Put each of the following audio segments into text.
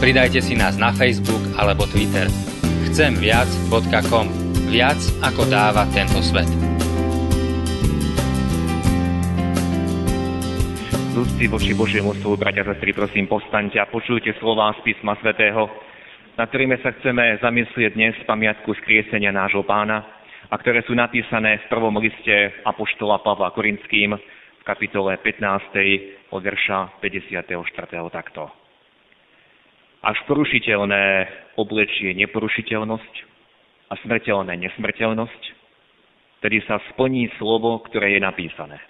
Pridajte si nás na Facebook alebo Twitter. Chcemviac.com Viac ako dáva tento svet. úcty voči Božiemu slovu, bratia a sestry, prosím, postaňte a počujte slová z písma svätého, na ktorými sa chceme zamyslieť dnes pamiatku skriesenia nášho pána a ktoré sú napísané v prvom liste Apoštola Pavla Korinským v kapitole 15. od verša 54. takto. Až porušiteľné oblečie neporušiteľnosť a smrteľné nesmrteľnosť, tedy sa splní slovo, ktoré je napísané.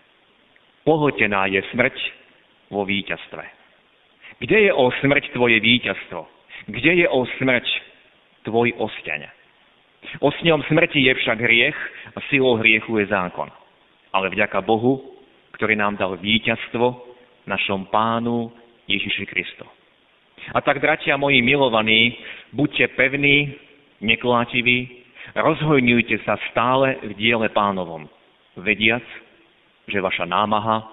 Pohotená je smrť vo víťazstve. Kde je o smrť tvoje víťazstvo? Kde je o smrť tvoj osťaň? Osňom smrti je však hriech a silou hriechu je zákon. Ale vďaka Bohu, ktorý nám dal víťazstvo našom pánu Ježiši Kristo. A tak, bratia moji milovaní, buďte pevní, neklátiví, rozhojňujte sa stále v diele pánovom, vediac, že vaša námaha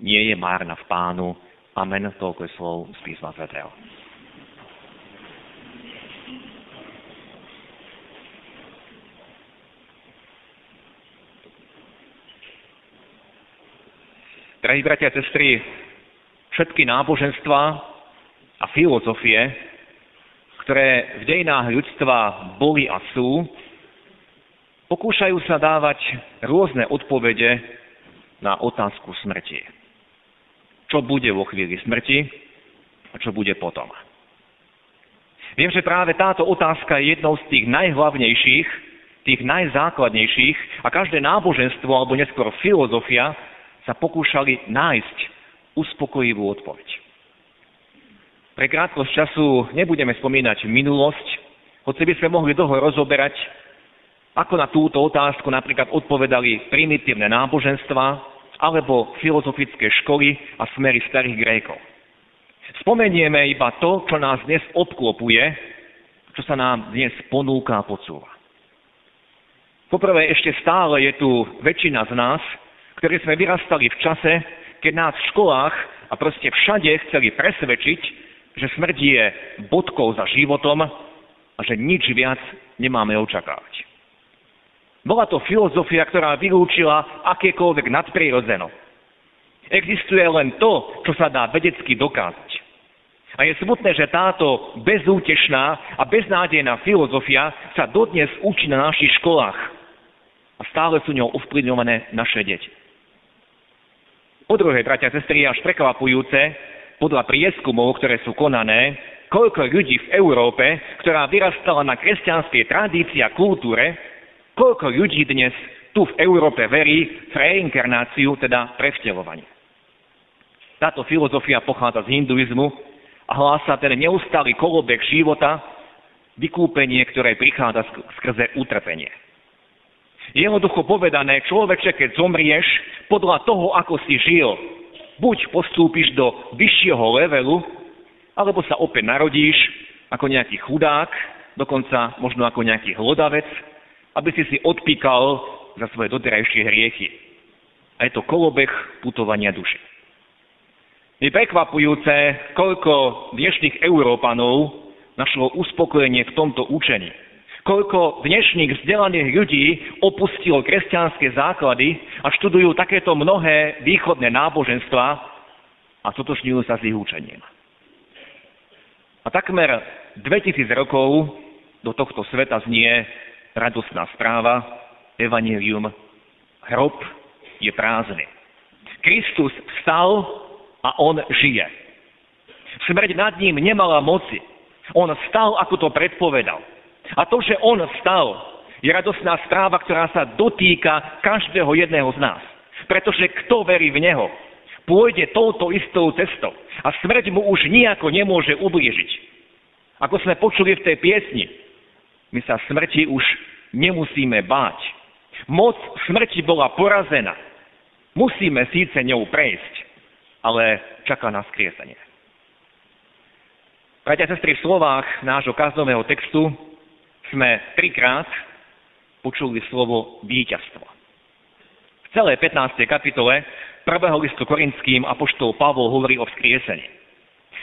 nie je márna v pánu. Amen. Toľko je slov z písma svätého. Drahí bratia a sestry, všetky náboženstva a filozofie, ktoré v dejinách ľudstva boli a sú, pokúšajú sa dávať rôzne odpovede na otázku smrti čo bude vo chvíli smrti a čo bude potom. Viem, že práve táto otázka je jednou z tých najhlavnejších, tých najzákladnejších a každé náboženstvo alebo neskôr filozofia sa pokúšali nájsť uspokojivú odpoveď. Pre krátkosť času nebudeme spomínať minulosť, hoci by sme mohli dlho rozoberať, ako na túto otázku napríklad odpovedali primitívne náboženstva, alebo filozofické školy a smery starých Grékov. Spomenieme iba to, čo nás dnes obklopuje, čo sa nám dnes ponúka a podsúva. Poprvé, ešte stále je tu väčšina z nás, ktorí sme vyrastali v čase, keď nás v školách a proste všade chceli presvedčiť, že smrť je bodkou za životom a že nič viac nemáme očakávať. Bola to filozofia, ktorá vylúčila akékoľvek nadprirodzeno. Existuje len to, čo sa dá vedecky dokázať. A je smutné, že táto bezútešná a beznádejná filozofia sa dodnes učí na našich školách. A stále sú ňou ovplyvňované naše deti. Po druhé, bratia a sestry, až prekvapujúce, podľa prieskumov, ktoré sú konané, koľko ľudí v Európe, ktorá vyrastala na kresťanskej tradícii a kultúre, Koľko ľudí dnes tu v Európe verí v reinkarnáciu, teda prevtelovanie. Táto filozofia pochádza z hinduizmu a hlása ten neustály kolobek života, vykúpenie, ktoré prichádza skrze utrpenie. Jednoducho povedané, človeče, keď zomrieš, podľa toho, ako si žil, buď postúpiš do vyššieho levelu, alebo sa opäť narodíš ako nejaký chudák, dokonca možno ako nejaký hlodavec, aby si si odpíkal za svoje doterajšie hriechy. A je to kolobeh putovania duše. Je prekvapujúce, koľko dnešných Európanov našlo uspokojenie v tomto učení. Koľko dnešných vzdelaných ľudí opustilo kresťanské základy a študujú takéto mnohé východné náboženstva a totožňujú sa s ich učením. A takmer 2000 rokov do tohto sveta znie radostná správa, evanelium, hrob je prázdny. Kristus vstal a on žije. Smrť nad ním nemala moci. On vstal, ako to predpovedal. A to, že on vstal, je radostná správa, ktorá sa dotýka každého jedného z nás. Pretože kto verí v Neho, pôjde touto istou cestou a smrť mu už nejako nemôže ublížiť. Ako sme počuli v tej piesni, my sa smrti už nemusíme báť. Moc smrti bola porazená. Musíme síce ňou prejsť, ale čaká nás kriesenie. Bratia sestry, v slovách nášho kaznového textu sme trikrát počuli slovo víťazstvo. V celej 15. kapitole prvého listu Korinským apoštol Pavol hovorí o vzkriesení.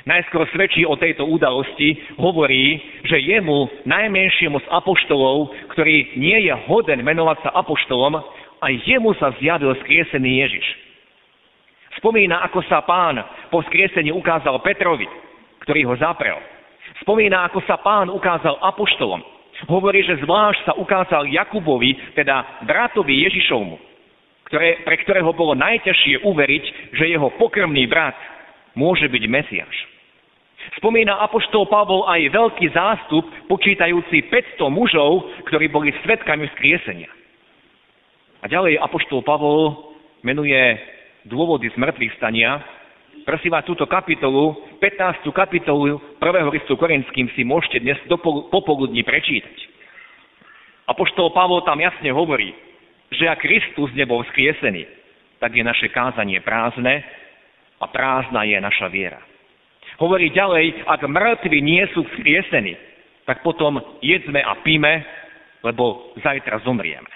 Najskôr svedčí o tejto udalosti, hovorí, že jemu, najmenšiemu z apoštolov, ktorý nie je hoden menovať sa apoštolom, aj jemu sa zjavil skriesený Ježiš. Spomína, ako sa pán po skriesení ukázal Petrovi, ktorý ho zaprel. Spomína, ako sa pán ukázal apoštolom. Hovorí, že zvlášť sa ukázal Jakubovi, teda bratovi Ježišovmu, ktoré, pre ktorého bolo najťažšie uveriť, že jeho pokrmný brat môže byť Mesiaš. Spomína apoštol Pavol aj veľký zástup, počítajúci 500 mužov, ktorí boli svetkami vzkriesenia. A ďalej Apoštol Pavol menuje dôvody zmrtvých stania. Prosím vás, túto kapitolu, 15. kapitolu prvého listu Korinským si môžete dnes do popoludní prečítať. Apoštol Pavol tam jasne hovorí, že ak Kristus nebol vzkriesený, tak je naše kázanie prázdne a prázdna je naša viera. Hovorí ďalej, ak mŕtvi nie sú vzkriesení, tak potom jedzme a píme, lebo zajtra zomrieme.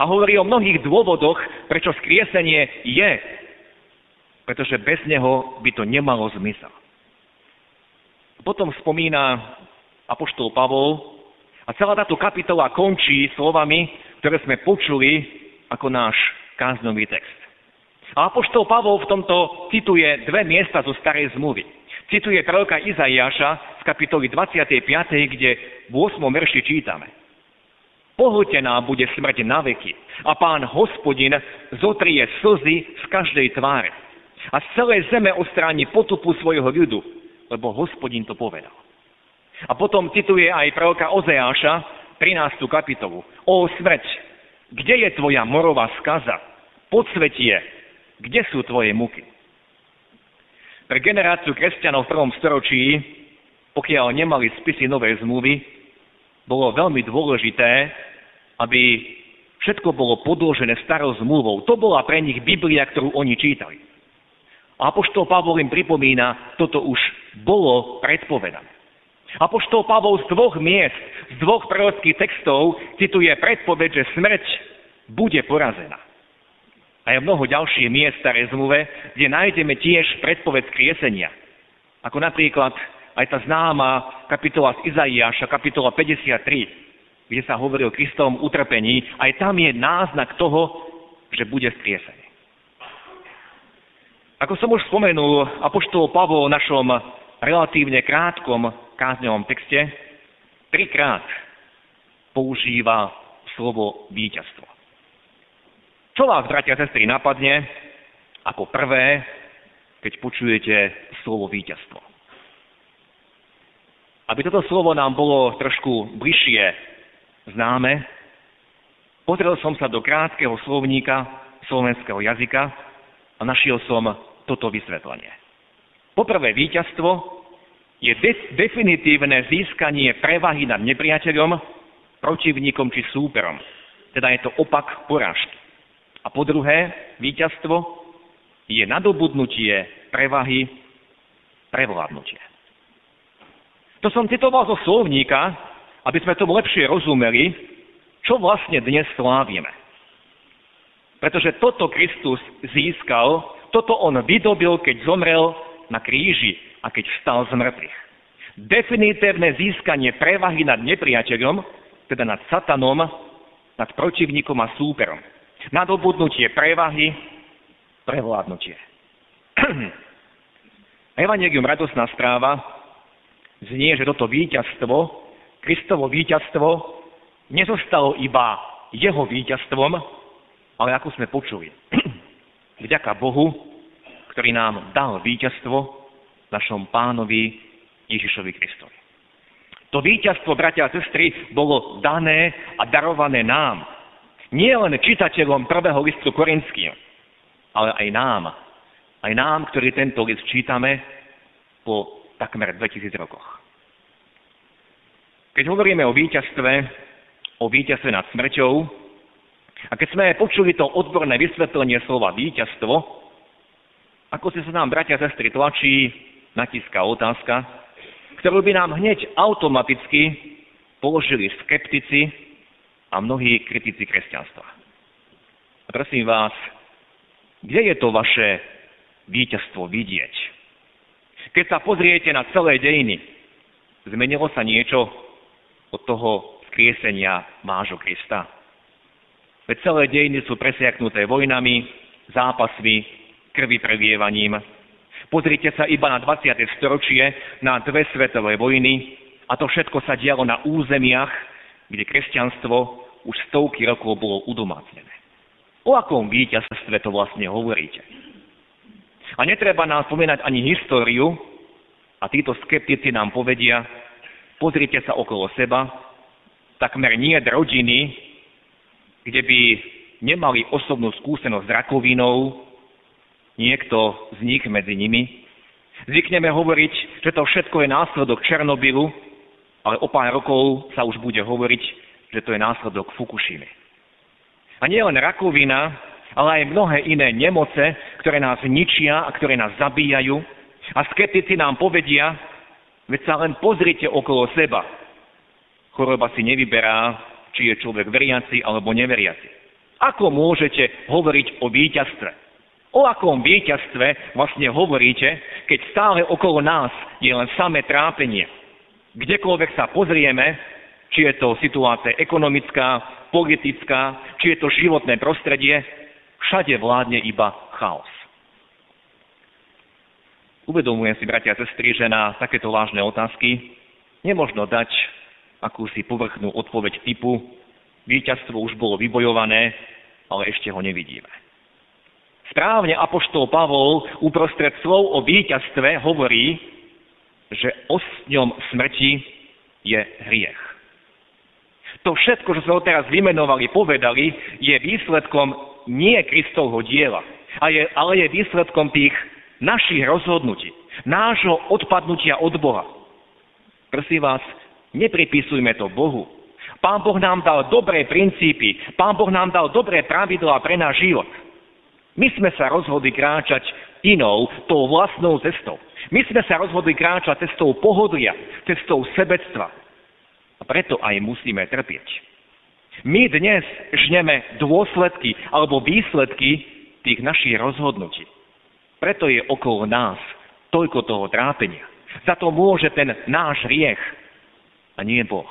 A hovorí o mnohých dôvodoch, prečo skriesenie je. Pretože bez neho by to nemalo zmysel. Potom spomína Apoštol Pavol a celá táto kapitola končí slovami, ktoré sme počuli ako náš káznový text. A Apoštol Pavol v tomto cituje dve miesta zo starej zmluvy. Cituje proroka Izaiáša v kapitoli 25, kde v 8. verši čítame. Pohltená bude smrť na veky a pán hospodin zotrie slzy z každej tváre. A z celej zeme ostráni potupu svojho ľudu, lebo hospodin to povedal. A potom cituje aj proroka Ozeáša, 13. kapitolu. O smrť, kde je tvoja morová skaza? Podsvetie, kde sú tvoje muky? Pre generáciu kresťanov v prvom storočí, pokiaľ nemali spisy novej zmluvy, bolo veľmi dôležité, aby všetko bolo podložené starou zmluvou. To bola pre nich Biblia, ktorú oni čítali. A Apoštol Pavol im pripomína, toto už bolo predpovedané. Apoštol Pavol z dvoch miest, z dvoch prorockých textov cituje predpoveď, že smrť bude porazená. A je mnoho ďalších miest v starej zmluve, kde nájdeme tiež predpoveď skriesenia. Ako napríklad aj tá známa kapitola z Izaiáša, kapitola 53, kde sa hovorí o Kristovom utrpení, aj tam je náznak toho, že bude vzkriesený. Ako som už spomenul, Apoštol Pavol v našom relatívne krátkom kázňovom texte trikrát používa slovo víťazstvo. Čo vás, bratia a sestry, napadne ako prvé, keď počujete slovo víťazstvo? Aby toto slovo nám bolo trošku bližšie známe. Pozrel som sa do krátkeho slovníka slovenského jazyka a našiel som toto vysvetlenie. Poprvé, víťazstvo je de- definitívne získanie prevahy nad nepriateľom, protivníkom či súperom. Teda je to opak porážky. A po druhé, víťazstvo je nadobudnutie prevahy, prevládnutie. To som citoval zo slovníka, aby sme tomu lepšie rozumeli, čo vlastne dnes slávime. Pretože toto Kristus získal, toto on vydobil, keď zomrel na kríži a keď vstal z mŕtvych. Definitívne získanie prevahy nad nepriateľom, teda nad satanom, nad protivníkom a súperom. Nadobudnutie prevahy, prevládnutie. Evangelium radosná správa znie, že toto víťazstvo Kristovo víťazstvo nezostalo iba jeho víťazstvom, ale ako sme počuli, vďaka Bohu, ktorý nám dal víťazstvo našom pánovi Ježišovi Kristovi. To víťazstvo, bratia a sestry, bolo dané a darované nám. Nie len čitateľom prvého listu Korinským, ale aj nám. Aj nám, ktorí tento list čítame po takmer 2000 rokoch. Keď hovoríme o víťazstve, o víťazstve nad smrťou, a keď sme počuli to odborné vysvetlenie slova víťazstvo, ako si sa nám, bratia a sestry, tlačí, natiská otázka, ktorú by nám hneď automaticky položili skeptici a mnohí kritici kresťanstva. A prosím vás, kde je to vaše víťazstvo vidieť? Keď sa pozriete na celé dejiny, zmenilo sa niečo od toho skriesenia mážo Krista? Veď celé dejiny sú presiaknuté vojnami, zápasmi, krvi prelievaním. Pozrite sa iba na 20. storočie, na dve svetové vojny a to všetko sa dialo na územiach, kde kresťanstvo už stovky rokov bolo udomácnené. O akom víťazstve to vlastne hovoríte? A netreba nám spomínať ani históriu, a títo skeptici nám povedia, pozrite sa okolo seba, takmer nie rodiny, kde by nemali osobnú skúsenosť s rakovinou, niekto z nich medzi nimi. Zvykneme hovoriť, že to všetko je následok Černobylu, ale o pár rokov sa už bude hovoriť, že to je následok Fukushimy. A nie len rakovina, ale aj mnohé iné nemoce, ktoré nás ničia a ktoré nás zabíjajú. A skeptici nám povedia, veď sa len pozrite okolo seba. Choroba si nevyberá, či je človek veriaci alebo neveriaci. Ako môžete hovoriť o víťazstve? O akom víťazstve vlastne hovoríte, keď stále okolo nás je len samé trápenie? Kdekoľvek sa pozrieme, či je to situácia ekonomická, politická, či je to životné prostredie, všade vládne iba chaos. Uvedomujem si, bratia a sestry, že na takéto vážne otázky nemožno dať akúsi povrchnú odpoveď typu víťazstvo už bolo vybojované, ale ešte ho nevidíme. Správne Apoštol Pavol uprostred slov o víťazstve hovorí, že osňom smrti je hriech. To všetko, čo sme teraz vymenovali, povedali, je výsledkom nie Kristovho diela, ale je výsledkom tých našich rozhodnutí, nášho odpadnutia od Boha. Prosím vás, nepripisujme to Bohu. Pán Boh nám dal dobré princípy, Pán Boh nám dal dobré pravidlá pre náš život. My sme sa rozhodli kráčať inou, tou vlastnou cestou. My sme sa rozhodli kráčať cestou pohodlia, cestou sebectva. A preto aj musíme trpieť. My dnes žneme dôsledky alebo výsledky tých našich rozhodnutí. Preto je okolo nás toľko toho trápenia. Za to môže ten náš riech a nie Boh.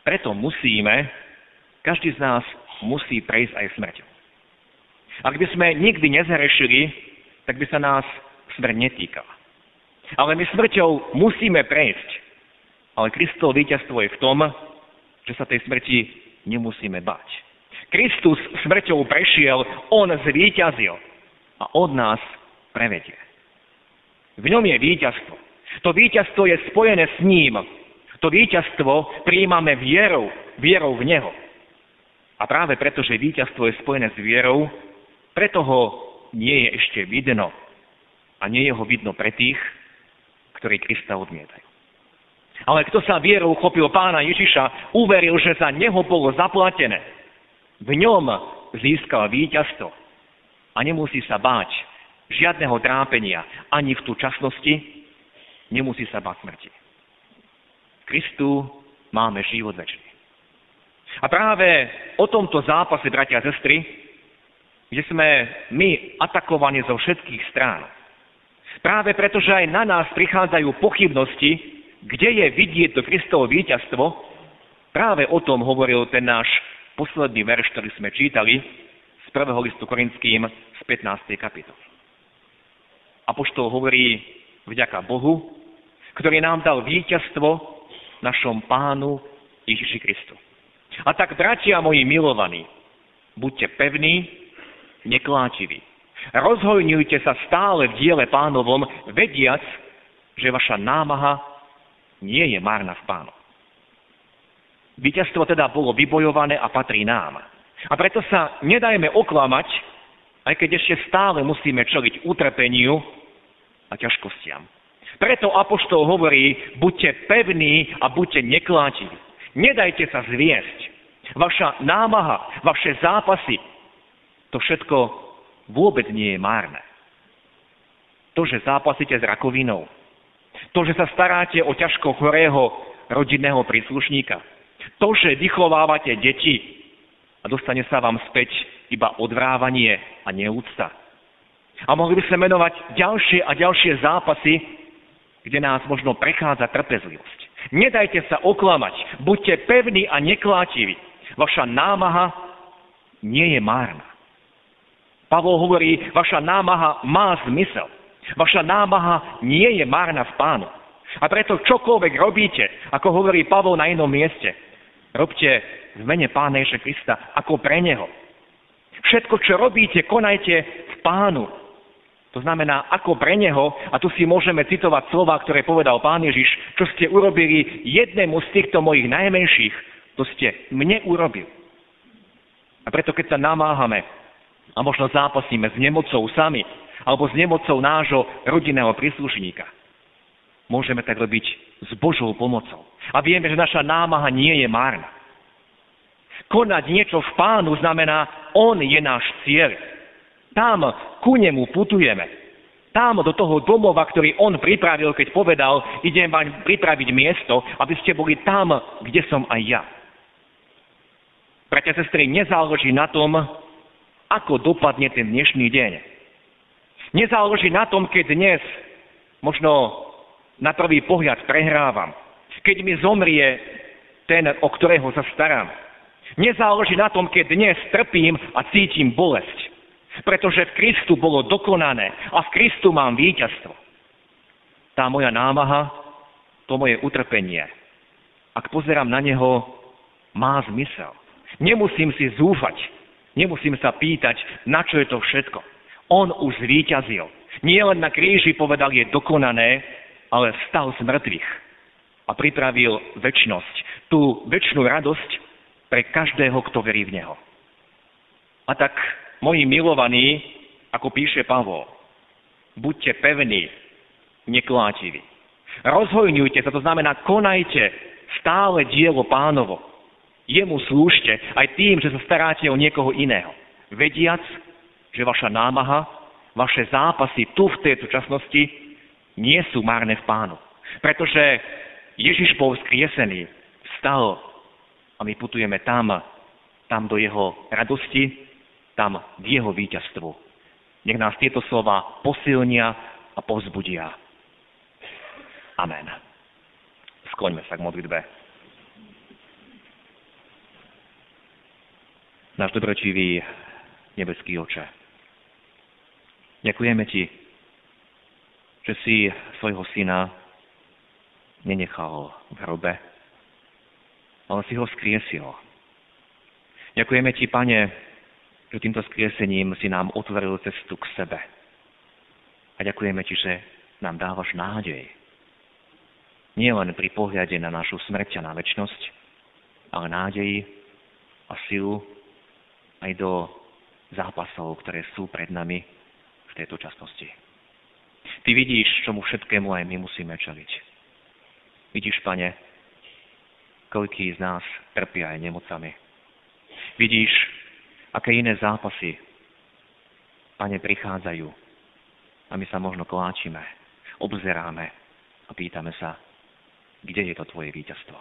Preto musíme, každý z nás musí prejsť aj smrťou. Ak by sme nikdy nezhrešili, tak by sa nás smrť netýkala. Ale my smrťou musíme prejsť. Ale Kristovo víťazstvo je v tom, že sa tej smrti nemusíme bať. Kristus smrťou prešiel, on zvíťazil a od nás prevedie. V ňom je víťazstvo. To víťazstvo je spojené s ním. To víťazstvo príjmame vierou, vierou v Neho. A práve preto, že víťazstvo je spojené s vierou, preto ho nie je ešte vidno. A nie je ho vidno pre tých, ktorí Krista odmietajú. Ale kto sa vierou uchopil pána Ježiša, uveril, že za neho bolo zaplatené. V ňom získal víťazstvo a nemusí sa báť žiadneho trápenia ani v tú časnosti, nemusí sa báť smrti. V Kristu máme život väčší. A práve o tomto zápase, bratia a sestry, kde sme my atakovaní zo všetkých strán. Práve preto, že aj na nás prichádzajú pochybnosti, kde je vidieť to Kristovo víťazstvo, práve o tom hovoril ten náš posledný verš, ktorý sme čítali, z prvého listu Korinským z 15. kapitoly. Apoštol hovorí vďaka Bohu, ktorý nám dal víťazstvo našom pánu Ježiši Kristu. A tak, bratia moji milovaní, buďte pevní, nekláčiví. Rozhojňujte sa stále v diele pánovom, vediac, že vaša námaha nie je márna v pánu. Víťazstvo teda bolo vybojované a patrí nám. A preto sa nedajme oklamať, aj keď ešte stále musíme čeliť utrpeniu a ťažkostiam. Preto Apoštol hovorí, buďte pevní a buďte neklátiví. Nedajte sa zviesť. Vaša námaha, vaše zápasy, to všetko vôbec nie je márne. To, že zápasíte s rakovinou, to, že sa staráte o ťažko chorého rodinného príslušníka, to, že vychovávate deti a dostane sa vám späť iba odvrávanie a neúcta. A mohli by sme menovať ďalšie a ďalšie zápasy, kde nás možno prechádza trpezlivosť. Nedajte sa oklamať, buďte pevní a neklátiví. Vaša námaha nie je márna. Pavol hovorí, vaša námaha má zmysel. Vaša námaha nie je márna v pánu. A preto čokoľvek robíte, ako hovorí Pavol na inom mieste, robte v mene Pána Ježa Krista ako pre Neho. Všetko, čo robíte, konajte v pánu. To znamená, ako pre Neho, a tu si môžeme citovať slova, ktoré povedal Pán Ježiš, čo ste urobili jednému z týchto mojich najmenších, to ste mne urobili. A preto, keď sa namáhame a možno zápasíme s nemocou sami, alebo s nemocou nášho rodinného príslušníka, môžeme tak robiť s Božou pomocou. A vieme, že naša námaha nie je márna. Konať niečo v pánu znamená, on je náš cieľ. Tam ku nemu putujeme. Tam do toho domova, ktorý on pripravil, keď povedal, idem vám pripraviť miesto, aby ste boli tam, kde som aj ja. Bratia sestry, nezáleží na tom, ako dopadne ten dnešný deň. Nezáleží na tom, keď dnes možno na prvý pohľad prehrávam. Keď mi zomrie ten, o ktorého sa starám. Nezáleží na tom, keď dnes trpím a cítim bolesť. Pretože v Kristu bolo dokonané a v Kristu mám víťazstvo. Tá moja námaha, to moje utrpenie, ak pozerám na neho, má zmysel. Nemusím si zúfať, nemusím sa pýtať, na čo je to všetko. On už zvíťazil. Nie len na kríži povedal, je dokonané, ale vstal z mŕtvych a pripravil väčnosť, tú väčšnú radosť pre každého, kto verí v Neho. A tak moji milovaní, ako píše Pavol, buďte pevní, neklátiví. Rozhojňujte sa, to znamená, konajte stále dielo pánovo. Jemu slúžte aj tým, že sa staráte o niekoho iného. Vediac, že vaša námaha, vaše zápasy tu v tejto časnosti nie sú márne v pánu. Pretože Ježiš bol vzkriesený, vstal a my putujeme tam, tam do jeho radosti, tam k jeho víťazstvu. Nech nás tieto slova posilnia a povzbudia. Amen. Skloňme sa k modlitbe. Náš dobročivý nebeský oče. Ďakujeme ti, že si svojho syna nenechal v hrobe, ale si ho skriesil. Ďakujeme ti, pane, že týmto skriesením si nám otvoril cestu k sebe. A ďakujeme Ti, že nám dávaš nádej. Nie len pri pohľade na našu smrť a na väčnosť, ale nádej a silu aj do zápasov, ktoré sú pred nami v tejto časnosti. Ty vidíš, čomu všetkému aj my musíme čeliť. Vidíš, pane, koľký z nás trpia aj nemocami. Vidíš, aké iné zápasy, pane, prichádzajú. A my sa možno kláčime, obzeráme a pýtame sa, kde je to tvoje víťazstvo.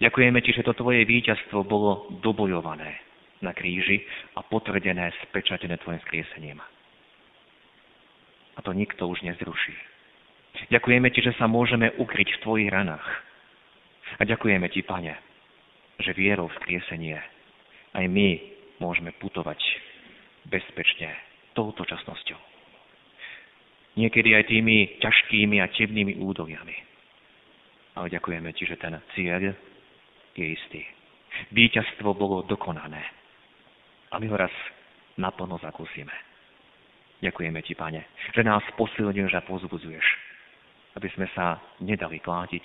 Ďakujeme ti, že to tvoje víťazstvo bolo dobojované na kríži a potvrdené, spečatené tvojim skriesením. A to nikto už nezruší. Ďakujeme ti, že sa môžeme ukryť v tvojich ranách. A ďakujeme ti, pane, že vierou v skriesenie aj my môžeme putovať bezpečne touto časnosťou. Niekedy aj tými ťažkými a temnými údoliami. Ale ďakujeme Ti, že ten cieľ je istý. Výťazstvo bolo dokonané. A my ho raz naplno zakúsime. Ďakujeme Ti, Pane, že nás posilňuješ a pozbudzuješ, aby sme sa nedali klátiť,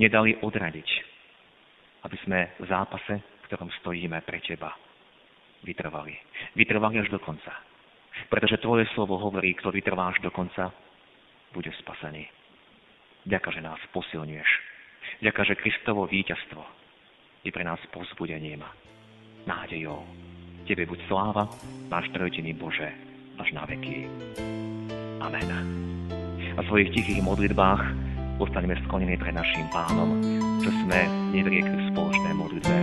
nedali odradiť, aby sme v zápase, v ktorom stojíme pre Teba, vytrvali. Vytrvali až do konca. Pretože Tvoje slovo hovorí, kto vytrvá až do konca, bude spasený. Ďakujem, že nás posilňuješ. Ďakujem, že Kristovo víťazstvo je pre nás pozbudením, nádejou. Tebe buď sláva, náš trojtený Bože, až na veky. Amen. A v svojich tichých modlitbách ostaneme sklonení pred našim pánom, čo sme nedriekli v spoločnej modlitbe